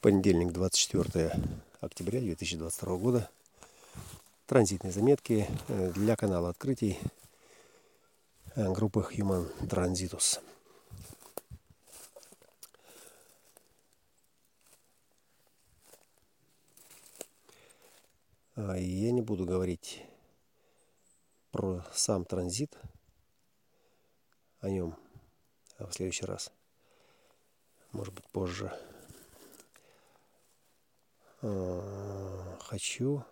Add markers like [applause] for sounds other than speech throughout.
Понедельник, 24 октября 2022 года. Транзитные заметки э, для канала открытий э, группы Human Transitus. А, я не буду говорить про сам транзит, о нем в следующий раз, может быть позже. Э, хочу,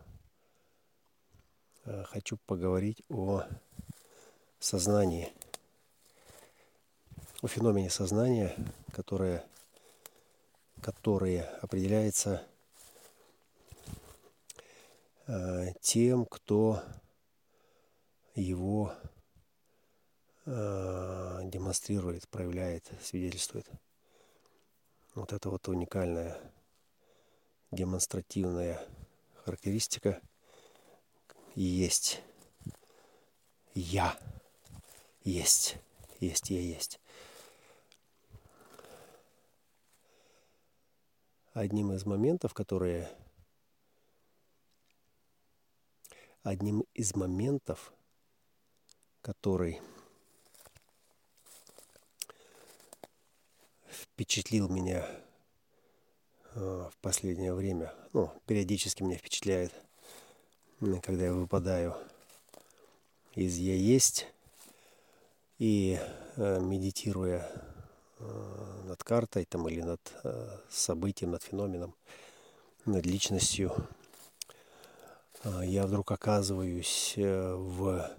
э, хочу поговорить о сознании, о феномене сознания, которое, которое определяется э, тем, кто его демонстрирует, проявляет, свидетельствует. Вот это вот уникальное демонстративная характеристика есть я. Есть. Есть я есть. Одним из моментов, которые... Одним из моментов, который впечатлил меня в последнее время, ну, периодически меня впечатляет, когда я выпадаю из «я есть» и э, медитируя э, над картой там, или над событием, над феноменом, над личностью, я вдруг оказываюсь в,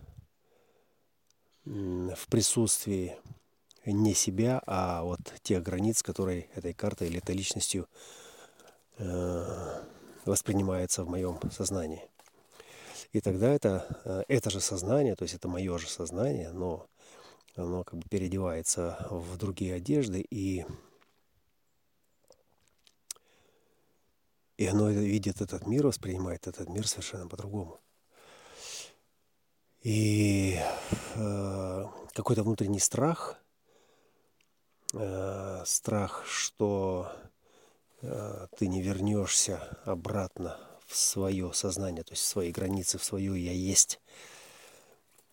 в присутствии не себя, а вот тех границ, которые этой картой или этой личностью Э, воспринимается в моем сознании. И тогда это, э, это же сознание, то есть это мое же сознание, но оно как бы переодевается в другие одежды, и, и оно видит этот мир, воспринимает этот мир совершенно по-другому. И э, какой-то внутренний страх, э, страх, что Э, ты не вернешься обратно в свое сознание, то есть в свои границы, в свое я есть.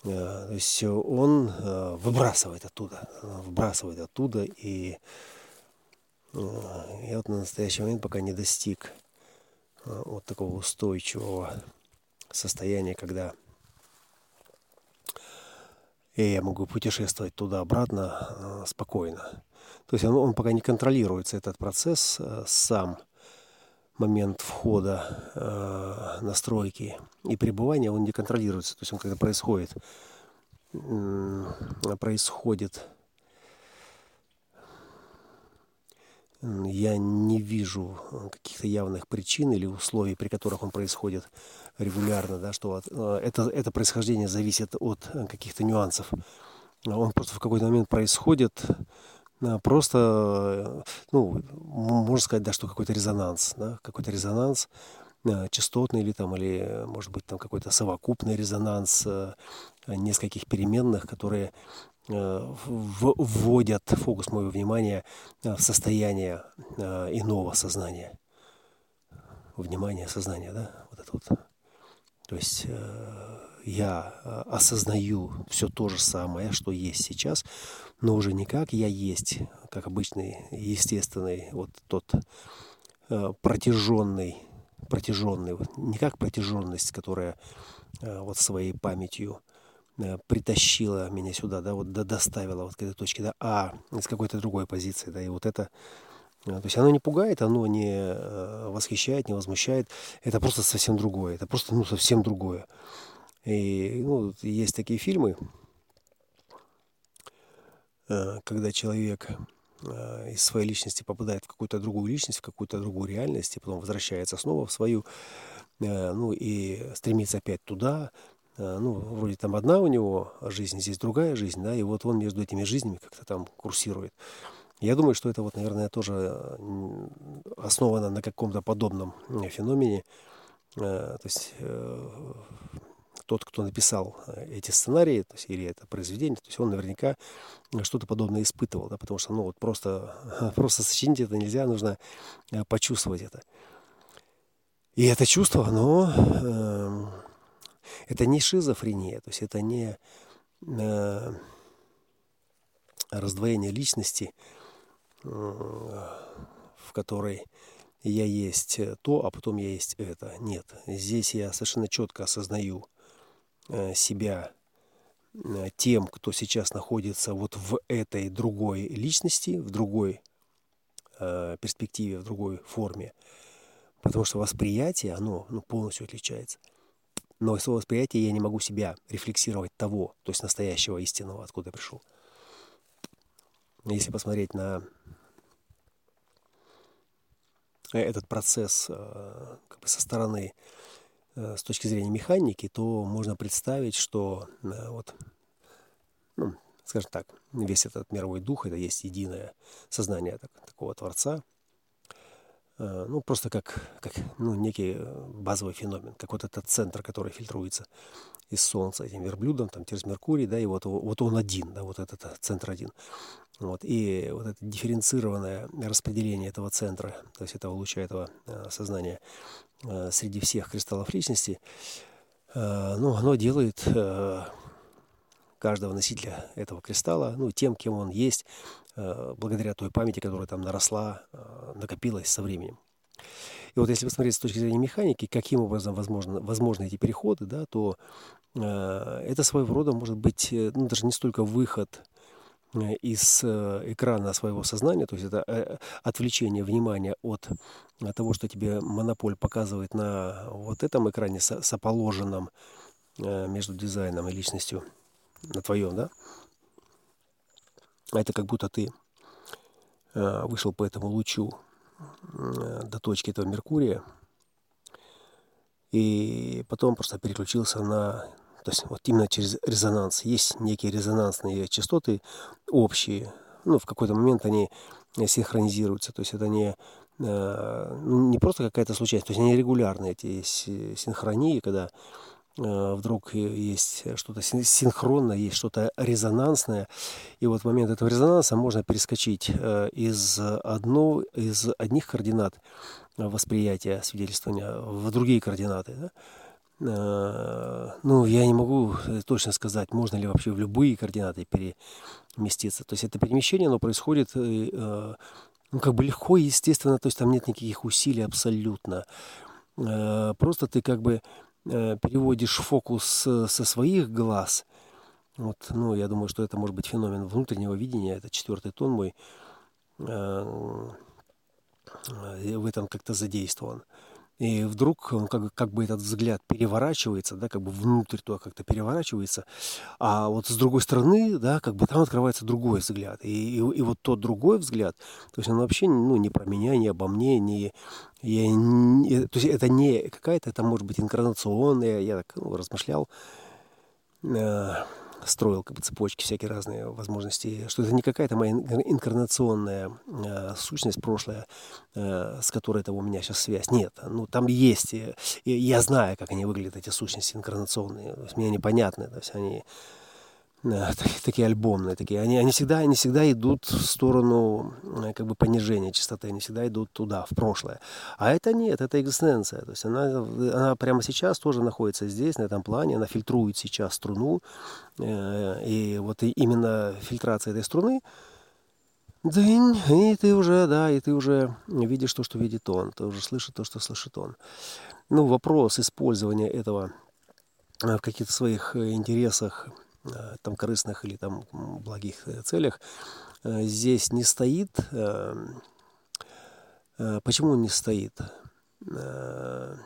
Э, то есть он э, выбрасывает оттуда, выбрасывает оттуда, и я вот на настоящий момент пока не достиг вот такого устойчивого состояния, когда я могу путешествовать туда-обратно спокойно. То есть он, он пока не контролируется, этот процесс э, сам, момент входа э, настройки и пребывания, он не контролируется. То есть он когда происходит, э, происходит, я не вижу каких-то явных причин или условий, при которых он происходит регулярно, да, что э, это, это происхождение зависит от каких-то нюансов. Он просто в какой-то момент происходит, а, просто, ну, можно сказать, да, что какой-то резонанс, да, какой-то резонанс частотный или там, или, может быть, там какой-то совокупный резонанс нескольких переменных, которые вводят фокус моего внимания в состояние иного сознания. Внимание, сознание, да, вот это вот. То есть я осознаю все то же самое, что есть сейчас, но уже не как я есть, как обычный, естественный, вот тот э, протяженный, протяженный, не как протяженность, которая э, вот своей памятью э, притащила меня сюда, да, вот доставила вот к этой точке, да, а с какой-то другой позиции, да, и вот это, э, то есть оно не пугает, оно не э, восхищает, не возмущает, это просто совсем другое, это просто, ну, совсем другое. И, ну, есть такие фильмы, Э, когда человек э, из своей личности попадает в какую-то другую личность, в какую-то другую реальность, и потом возвращается снова в свою, ну и стремится опять туда, ну, вроде там одна у него жизнь, здесь другая жизнь, да, и вот он между этими жизнями как-то там курсирует. Я думаю, что это вот, наверное, тоже основано на каком-то подобном феномене. То есть тот, кто написал эти сценарии, то есть, или это произведение, то есть он наверняка что-то подобное испытывал, да, потому что, ну, вот просто, [laughs] просто сочинить это нельзя, нужно почувствовать это. И это чувство, оно, э, это не шизофрения, то есть это не э, раздвоение личности, э, в которой я есть то, а потом я есть это. Нет, здесь я совершенно четко осознаю э, себя э, тем, кто сейчас находится вот в этой другой личности, в другой э, перспективе, в другой форме. Потому что восприятие, оно ну, полностью отличается. Но из восприятия я не могу себя рефлексировать того, то есть настоящего истинного, откуда я пришел. Если посмотреть на этот процесс э, как бы со стороны, э, с точки зрения механики, то можно представить, что э, вот, ну, скажем так, весь этот мировой дух, это есть единое сознание так, такого Творца – ну, просто как, как ну, некий базовый феномен, как вот этот центр, который фильтруется из Солнца этим верблюдом, там, через Меркурий, да, и вот, вот он один, да, вот этот центр один. Вот, и вот это дифференцированное распределение этого центра, то есть этого луча, этого сознания среди всех кристаллов личности, ну, оно делает каждого носителя этого кристалла, ну, тем, кем он есть, Э, благодаря той памяти, которая там наросла, э, накопилась со временем. И вот если посмотреть с точки зрения механики, каким образом возможно, возможны эти переходы, да, то э, это своего рода может быть ну, даже не столько выход из экрана своего сознания, то есть это отвлечение внимания от того, что тебе монополь показывает на вот этом экране соположенном между дизайном и личностью на твоем, да, это как будто ты э, вышел по этому лучу э, до точки этого Меркурия, и потом просто переключился на... То есть вот именно через резонанс. Есть некие резонансные частоты общие. Ну, в какой-то момент они синхронизируются. То есть это не, э, ну, не просто какая-то случайность. То есть они регулярные, эти синхронии, когда Э, вдруг есть что-то синхронное, есть что-то резонансное. И вот в момент этого резонанса можно перескочить э, из, одно, из одних координат восприятия, свидетельствования в другие координаты. Да? Э, ну, я не могу точно сказать, можно ли вообще в любые координаты переместиться. То есть это перемещение, оно происходит ну, как бы легко и естественно, то есть там нет никаких усилий абсолютно. Просто ты как бы Э, переводишь фокус э, со своих глаз, вот, ну, я думаю, что это может быть феномен внутреннего видения, это четвертый тон мой, э, в этом как-то задействован. И вдруг он как, как бы этот взгляд переворачивается, да, как бы внутрь туда как-то переворачивается, а вот с другой стороны, да, как бы там открывается другой взгляд. И, и, и вот тот другой взгляд, то есть он вообще ну, не про меня, не обо мне, не, я не, то есть это не какая-то, это может быть инкарнационная, я так ну, размышлял, э, строил как бы цепочки всякие разные возможности, что это не какая-то моя инкарнационная э, сущность прошлая, э, с которой это у меня сейчас связь. Нет, ну там есть, и, и я знаю, как они выглядят, эти сущности инкарнационные, мне непонятны, то есть они такие альбомные, такие, они, они, всегда, они всегда идут в сторону э, как бы понижения частоты, они всегда идут туда, в прошлое. А это нет, это экзистенция. То есть она, она прямо сейчас тоже находится здесь, на этом плане, она фильтрует сейчас струну, э, и вот именно фильтрация этой струны, дынь, и ты уже, да, и ты уже видишь то, что видит он, ты уже слышишь то, что слышит он. Ну, вопрос использования этого в каких-то своих интересах Э, там корыстных или там благих э, целях, э, здесь не стоит. Почему он не стоит? То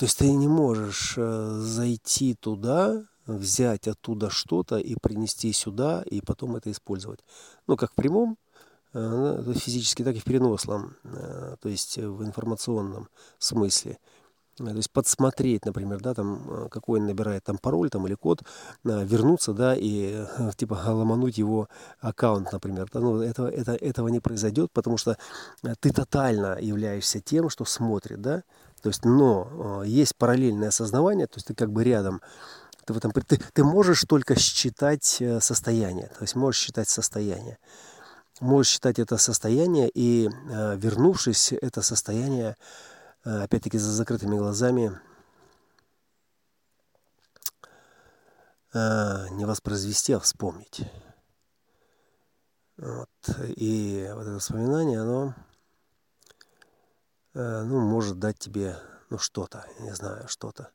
есть ты не можешь зайти туда, взять оттуда что-то и принести сюда, и потом это использовать. Ну, как в прямом, физически, так и в переносном, то есть в информационном смысле. То есть подсмотреть, например, да, там, э, какой он набирает там пароль там, или код, э, вернуться, да, и [laughs] типа ломануть его аккаунт, например. Да, ну, этого, это, этого не произойдет, потому что ты тотально являешься тем, что смотрит, да, то есть, но есть параллельное осознавание, то есть ты как бы рядом, ты, в этом, ты, ты можешь только считать состояние, то есть можешь считать состояние. Можешь считать это состояние, и вернувшись, это состояние Э, опять-таки за закрытыми глазами, э, не воспроизвести, а вспомнить. Вот. И вот это воспоминание, оно э, ну, может дать тебе ну, что-то, не знаю, что-то.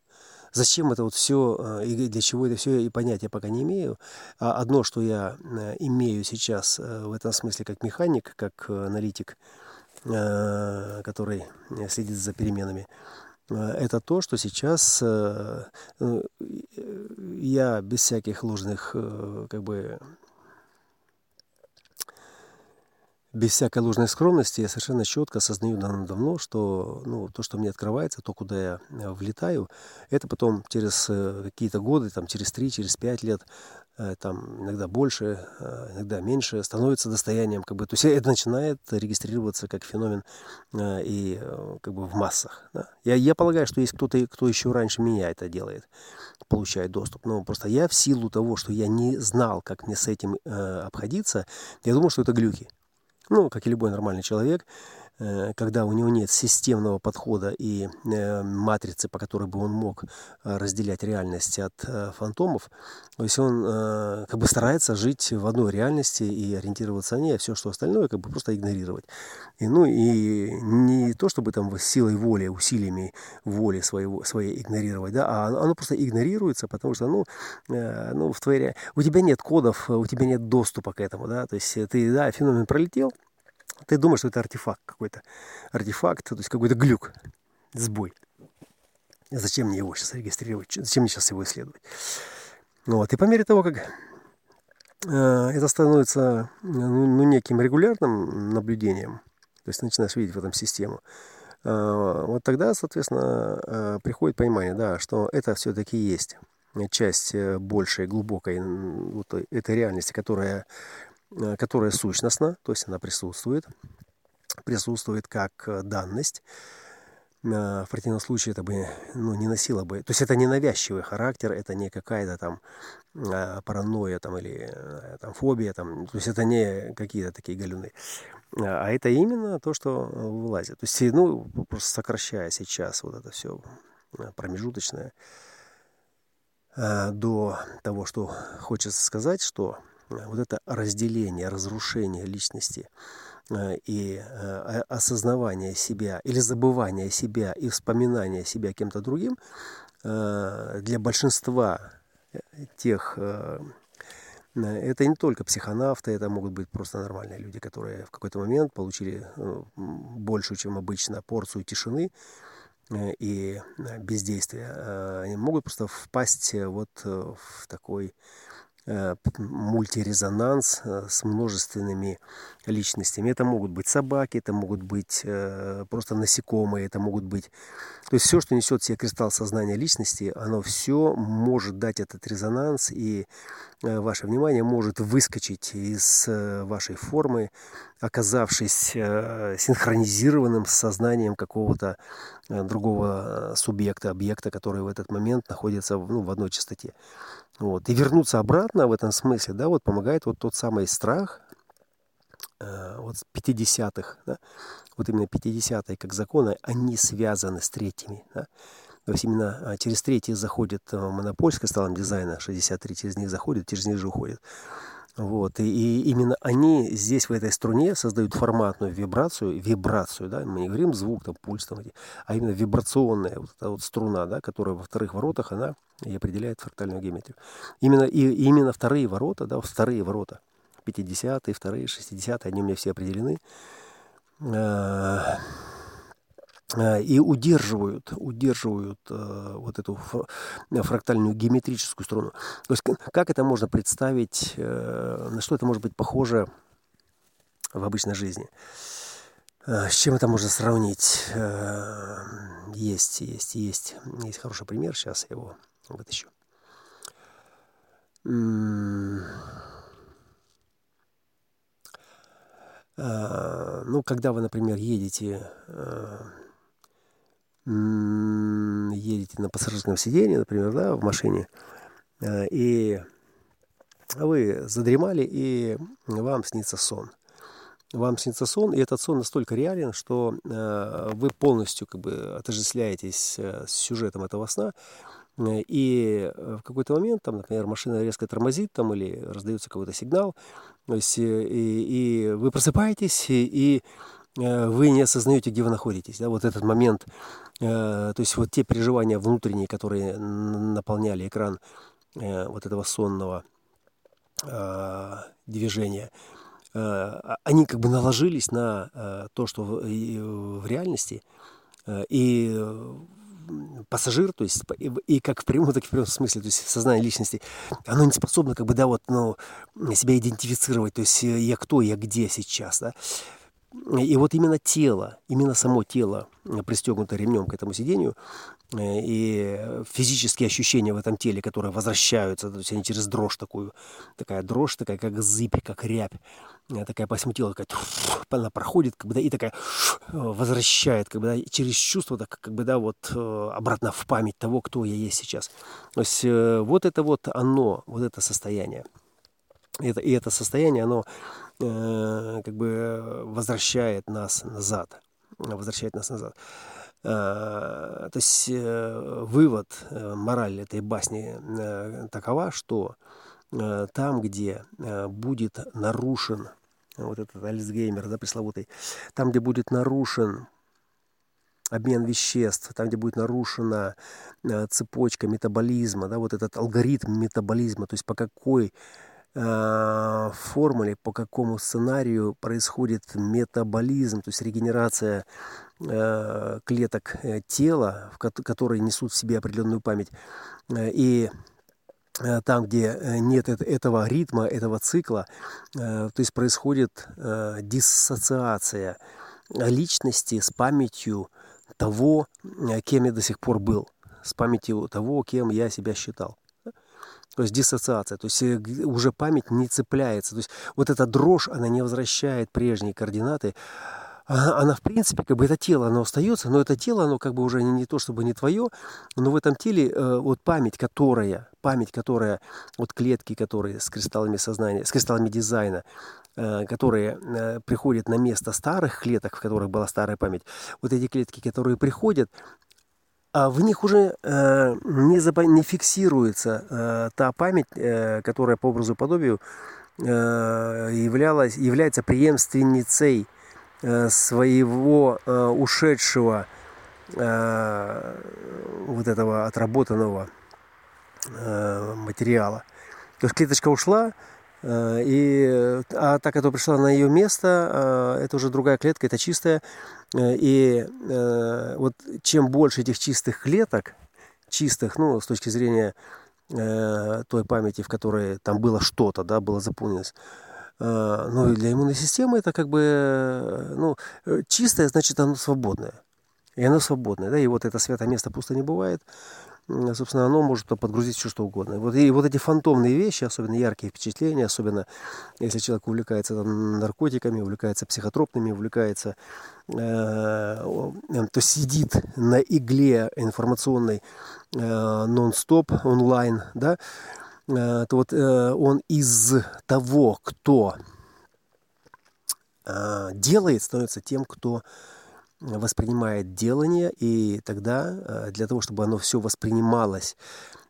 Зачем это вот все и для чего это все, и понять я пока не имею. А одно, что я имею сейчас в этом смысле как механик, как аналитик – Э, который следит за переменами, э, это то, что сейчас э, я без всяких ложных, как бы, без всякой ложной скромности я совершенно четко осознаю давно, что ну, то, что мне открывается, то, куда я влетаю, это потом через какие-то годы, там, через 3, через 5 лет Э, там иногда больше, э, иногда меньше, становится достоянием, как бы, то есть это начинает регистрироваться как феномен э, и как бы в массах. Да? Я, я полагаю, что есть кто-то, кто еще раньше меня это делает, получает доступ. Но просто я в силу того, что я не знал, как мне с этим обходиться, я думал, что это глюки. Ну, как и любой нормальный человек, когда у него нет системного подхода и э, матрицы, по которой бы он мог э, разделять реальность от фантомов, то есть он как бы старается жить в одной реальности и ориентироваться на ней, а все, что остальное, как бы просто игнорировать. И, ну и не то, чтобы там силой воли, усилиями воли своего, своей игнорировать, да, а оно просто игнорируется, потому что, ну, ну в твоей... У тебя нет кодов, у тебя нет доступа к этому, да, то есть ты, да, феномен пролетел, ты думаешь, что это артефакт какой-то. Артефакт, то есть какой-то глюк, сбой. Зачем мне его сейчас регистрировать? Зачем мне сейчас его исследовать? Вот. И по мере того, как э, это становится ну, ну, неким регулярным наблюдением, то есть начинаешь видеть в этом систему, э, вот тогда, соответственно, э, приходит понимание, да, что это все-таки есть часть большей, глубокой вот этой реальности, которая которая сущностна, то есть она присутствует, присутствует как э, данность. Э, в противном случае это бы ну, не носило бы... То есть это не навязчивый характер, это не какая-то там паранойя там, или там, фобия. Там, то есть это не какие-то такие галюны. А это именно то, что вылазит. То есть, ну, просто сокращая сейчас вот это все промежуточное до того, что хочется сказать, что вот это разделение, разрушение личности э, и э, осознавание себя или забывание себя и вспоминание себя кем-то другим э, для большинства тех это не только психонавты, это могут быть просто нормальные люди, которые в какой-то момент получили большую, чем обычно, порцию тишины и бездействия. Они могут просто впасть вот в такой Э, мультирезонанс э, с множественными личностями. Это могут быть собаки, это могут быть э, просто насекомые, это могут быть... То есть все, что несет в себе кристалл сознания личности, оно все может дать этот резонанс, и ваше внимание может выскочить из вашей формы, оказавшись синхронизированным с сознанием какого-то другого субъекта, объекта, который в этот момент находится ну, в одной частоте. Вот. И вернуться обратно в этом смысле, да, вот помогает вот тот самый страх, э, вот 50-х, да, вот именно 50-е как законы, они связаны с третьими, да. То есть именно а, через третьи заходит э, монопольская стала дизайна, 63 через них заходит, через них же уходит. Вот. И, и именно они здесь, в этой струне, создают форматную вибрацию, вибрацию, да, мы не говорим звук, там, пульс, там, а именно вибрационная вот эта вот струна, да, которая во вторых воротах, она и определяет фрактальную геометрию. Именно, и, именно вторые ворота, да, вторые ворота, 50-е, вторые, 60-е, они у меня все определены. Э, и удерживают, удерживают э, вот эту фрактальную геометрическую струну. То есть как это можно представить, э, на что это может быть похоже в обычной жизни? С чем это можно сравнить? Есть, есть, есть. Есть хороший пример, сейчас я его вытащу. Ну, когда вы, например, едете едете на пассажирском сиденье, например, да, в машине, и вы задремали, и вам снится сон. Вам снится сон, и этот сон настолько реален, что э, вы полностью как бы отождествляетесь э, с сюжетом этого сна, и в какой-то момент, там, например, машина резко тормозит там, или раздается какой-то сигнал, то есть, и, и вы просыпаетесь, и, и вы не осознаете, где вы находитесь. Да? Вот этот момент, то есть вот те переживания внутренние, которые наполняли экран вот этого сонного э, движения, э, они как бы наложились на э, то, что в, реальности, э, и пассажир, то есть и, и как в прямом, так и в прямом смысле, то есть сознание личности, оно не способно как бы, да, вот, ну, себя идентифицировать, то есть я кто, я где сейчас, да, и вот именно тело, именно само тело, пристегнуто ремнем к этому сидению, э, и физические ощущения в этом теле, которые возвращаются, то есть они через дрожь такую, такая дрожь, такая как зыбь, как рябь, э, такая по всему телу, такая, она проходит, как бы, да, и такая возвращает, как бы, да, через чувство, так, как бы, да, вот э, обратно в память того, кто я есть сейчас. То есть вот это вот оно, вот это состояние. Это, и это состояние, оно Э, как бы возвращает нас назад. Возвращает нас назад. Э, то есть э, вывод, мораль этой басни такова, что там, где будет нарушен вот этот Альцгеймер, да, пресловутый, там, где будет нарушен обмен веществ, там, где будет нарушена цепочка метаболизма, да, вот этот алгоритм метаболизма, то есть по какой Э, формуле, по какому сценарию происходит метаболизм, то есть регенерация э, клеток э, тела, которые несут в себе определенную память. И там, где нет этого ритма, этого цикла, то есть происходит диссоциация личности с памятью того, кем я до сих пор был, с памятью того, кем я себя считал то есть диссоциация, то есть э, уже память не цепляется. То есть вот эта дрожь, она не возвращает прежние координаты. Она, она в принципе, как бы это тело, оно остается, но это тело, оно как бы уже не, не то, чтобы не твое, но в этом теле э, вот память, которая, память, которая, вот клетки, которые с кристаллами сознания, с кристаллами дизайна, э, которые э, приходят на место старых клеток, в которых была старая память, вот эти клетки, которые приходят, а в них уже э, не, запа- не фиксируется э, та память, э, которая по образу и подобию э, являлась, является преемственницей э, своего э, ушедшего э, вот этого отработанного э, материала. То есть клеточка ушла, э, и, а та, которая пришла на ее место, э, это уже другая клетка, это чистая, Э, и э, вот чем больше этих чистых клеток, чистых, ну, с точки зрения э, той памяти, в которой там было что-то, да, было заполнилось, э, ну, и для иммунной системы это как бы, э, ну, э, чистое, значит, оно свободное. И оно свободное, да, и вот это святое место пусто не бывает собственно, оно может подгрузить все что угодно. Вот, и вот эти фантомные вещи, особенно яркие впечатления, особенно если человек увлекается там, наркотиками, увлекается психотропными, увлекается, э, то сидит на игле информационной э, нон-стоп онлайн, да, э, то вот э, он из того, кто э, делает, становится тем, кто воспринимает делание, и тогда э, для того, чтобы оно все воспринималось,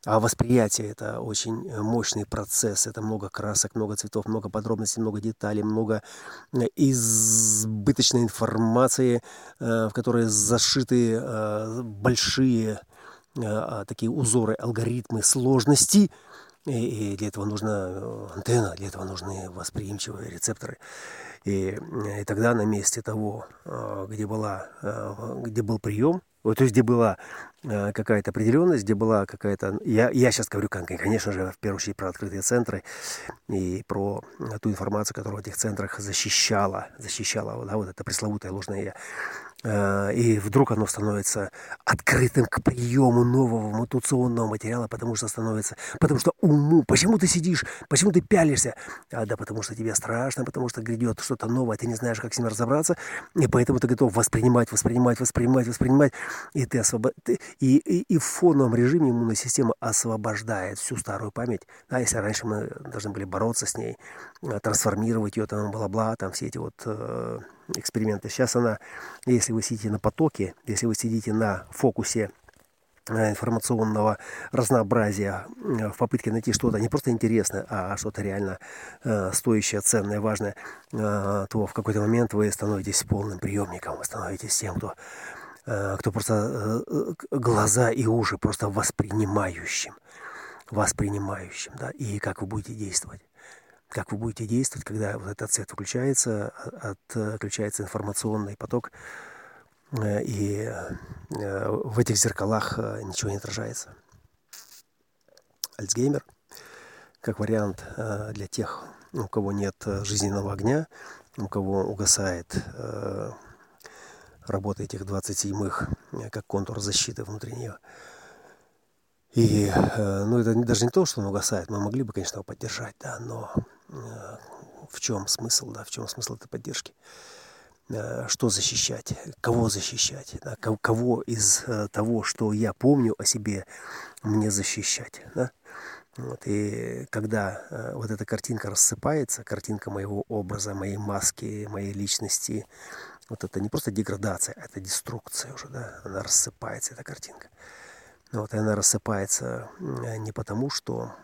а восприятие это очень мощный процесс, это много красок, много цветов, много подробностей, много деталей, много э, избыточной информации, э, в которой зашиты большие а, такие узоры, алгоритмы сложности, и для этого нужна антенна, для этого нужны восприимчивые рецепторы. И, и тогда на месте того, а, где, была, где был прием, то есть, где была э, какая-то определенность, где была какая-то... Я, я сейчас говорю, конечно же, в первую очередь про открытые центры и про ту информацию, которую в этих центрах защищала, защищала да, вот это пресловутое ложное я. Э, и вдруг оно становится открытым к приему нового мутационного материала, потому что становится, потому что уму, почему ты сидишь, почему ты пялишься, а, да потому что тебе страшно, потому что грядет что-то новое, ты не знаешь, как с ним разобраться, и поэтому ты готов воспринимать, воспринимать, воспринимать, воспринимать, и ты освобод... и, и, и в фоновом режиме иммунная система освобождает всю старую память, да, если раньше мы должны были бороться с ней, э, трансформировать ее, там, бла-бла, там все эти вот э, эксперименты. Сейчас она, если вы сидите на потоке, если вы сидите на фокусе э, информационного разнообразия э, в попытке найти что-то не просто интересное, а что-то реально э, стоящее, ценное, важное, то в какой-то момент вы становитесь полным приемником, вы становитесь тем, кто, кто просто глаза и уши просто воспринимающим, воспринимающим, да, и как вы будете действовать как вы будете действовать, когда вот этот цвет включается, отключается информационный поток, э, и э, в этих зеркалах э, ничего не отражается. Альцгеймер, как вариант для тех, у кого нет жизненного огня, у кого угасает работа этих 27-х, как контур защиты внутри нее. И, ну, это даже не то, что он угасает, мы могли бы, конечно, его поддержать, да, но в чем смысл, да, в чем смысл этой поддержки? Э, что защищать, кого защищать, да, кого из э, того, что я помню о себе, мне защищать. Да? Вот, и когда э, вот эта картинка рассыпается, картинка моего образа, моей маски, моей личности, вот это не просто деградация, это деструкция уже, да, она рассыпается, эта картинка. Вот, и она рассыпается не потому, что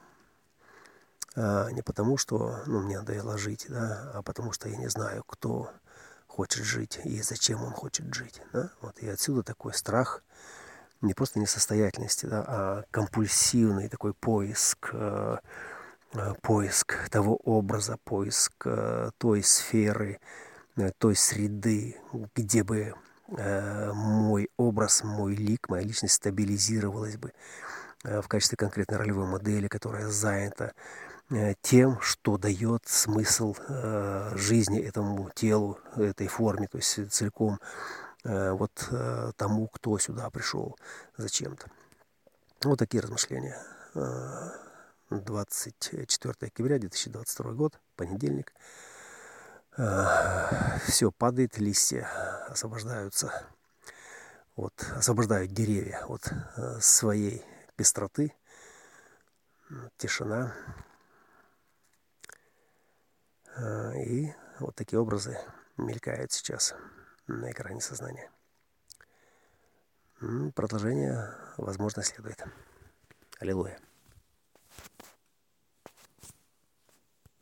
а, не потому, что ну, мне надоело жить, да, а потому что я не знаю, кто хочет жить и зачем он хочет жить. Да? Вот, и отсюда такой страх не просто несостоятельности, да, а компульсивный такой поиск, э, поиск того образа, поиск э, той сферы, э, той среды, где бы э, мой образ, мой лик, моя личность стабилизировалась бы э, в качестве конкретной ролевой модели, которая занята тем, что дает смысл э, жизни этому телу, этой форме, то есть целиком э, вот тому, кто сюда пришел зачем-то. Вот такие размышления. 24 октября 2022 год, понедельник. Все падает, листья освобождаются, вот, освобождают деревья от своей пестроты, тишина, и вот такие образы мелькают сейчас на экране сознания. Продолжение, возможно, следует. Аллилуйя.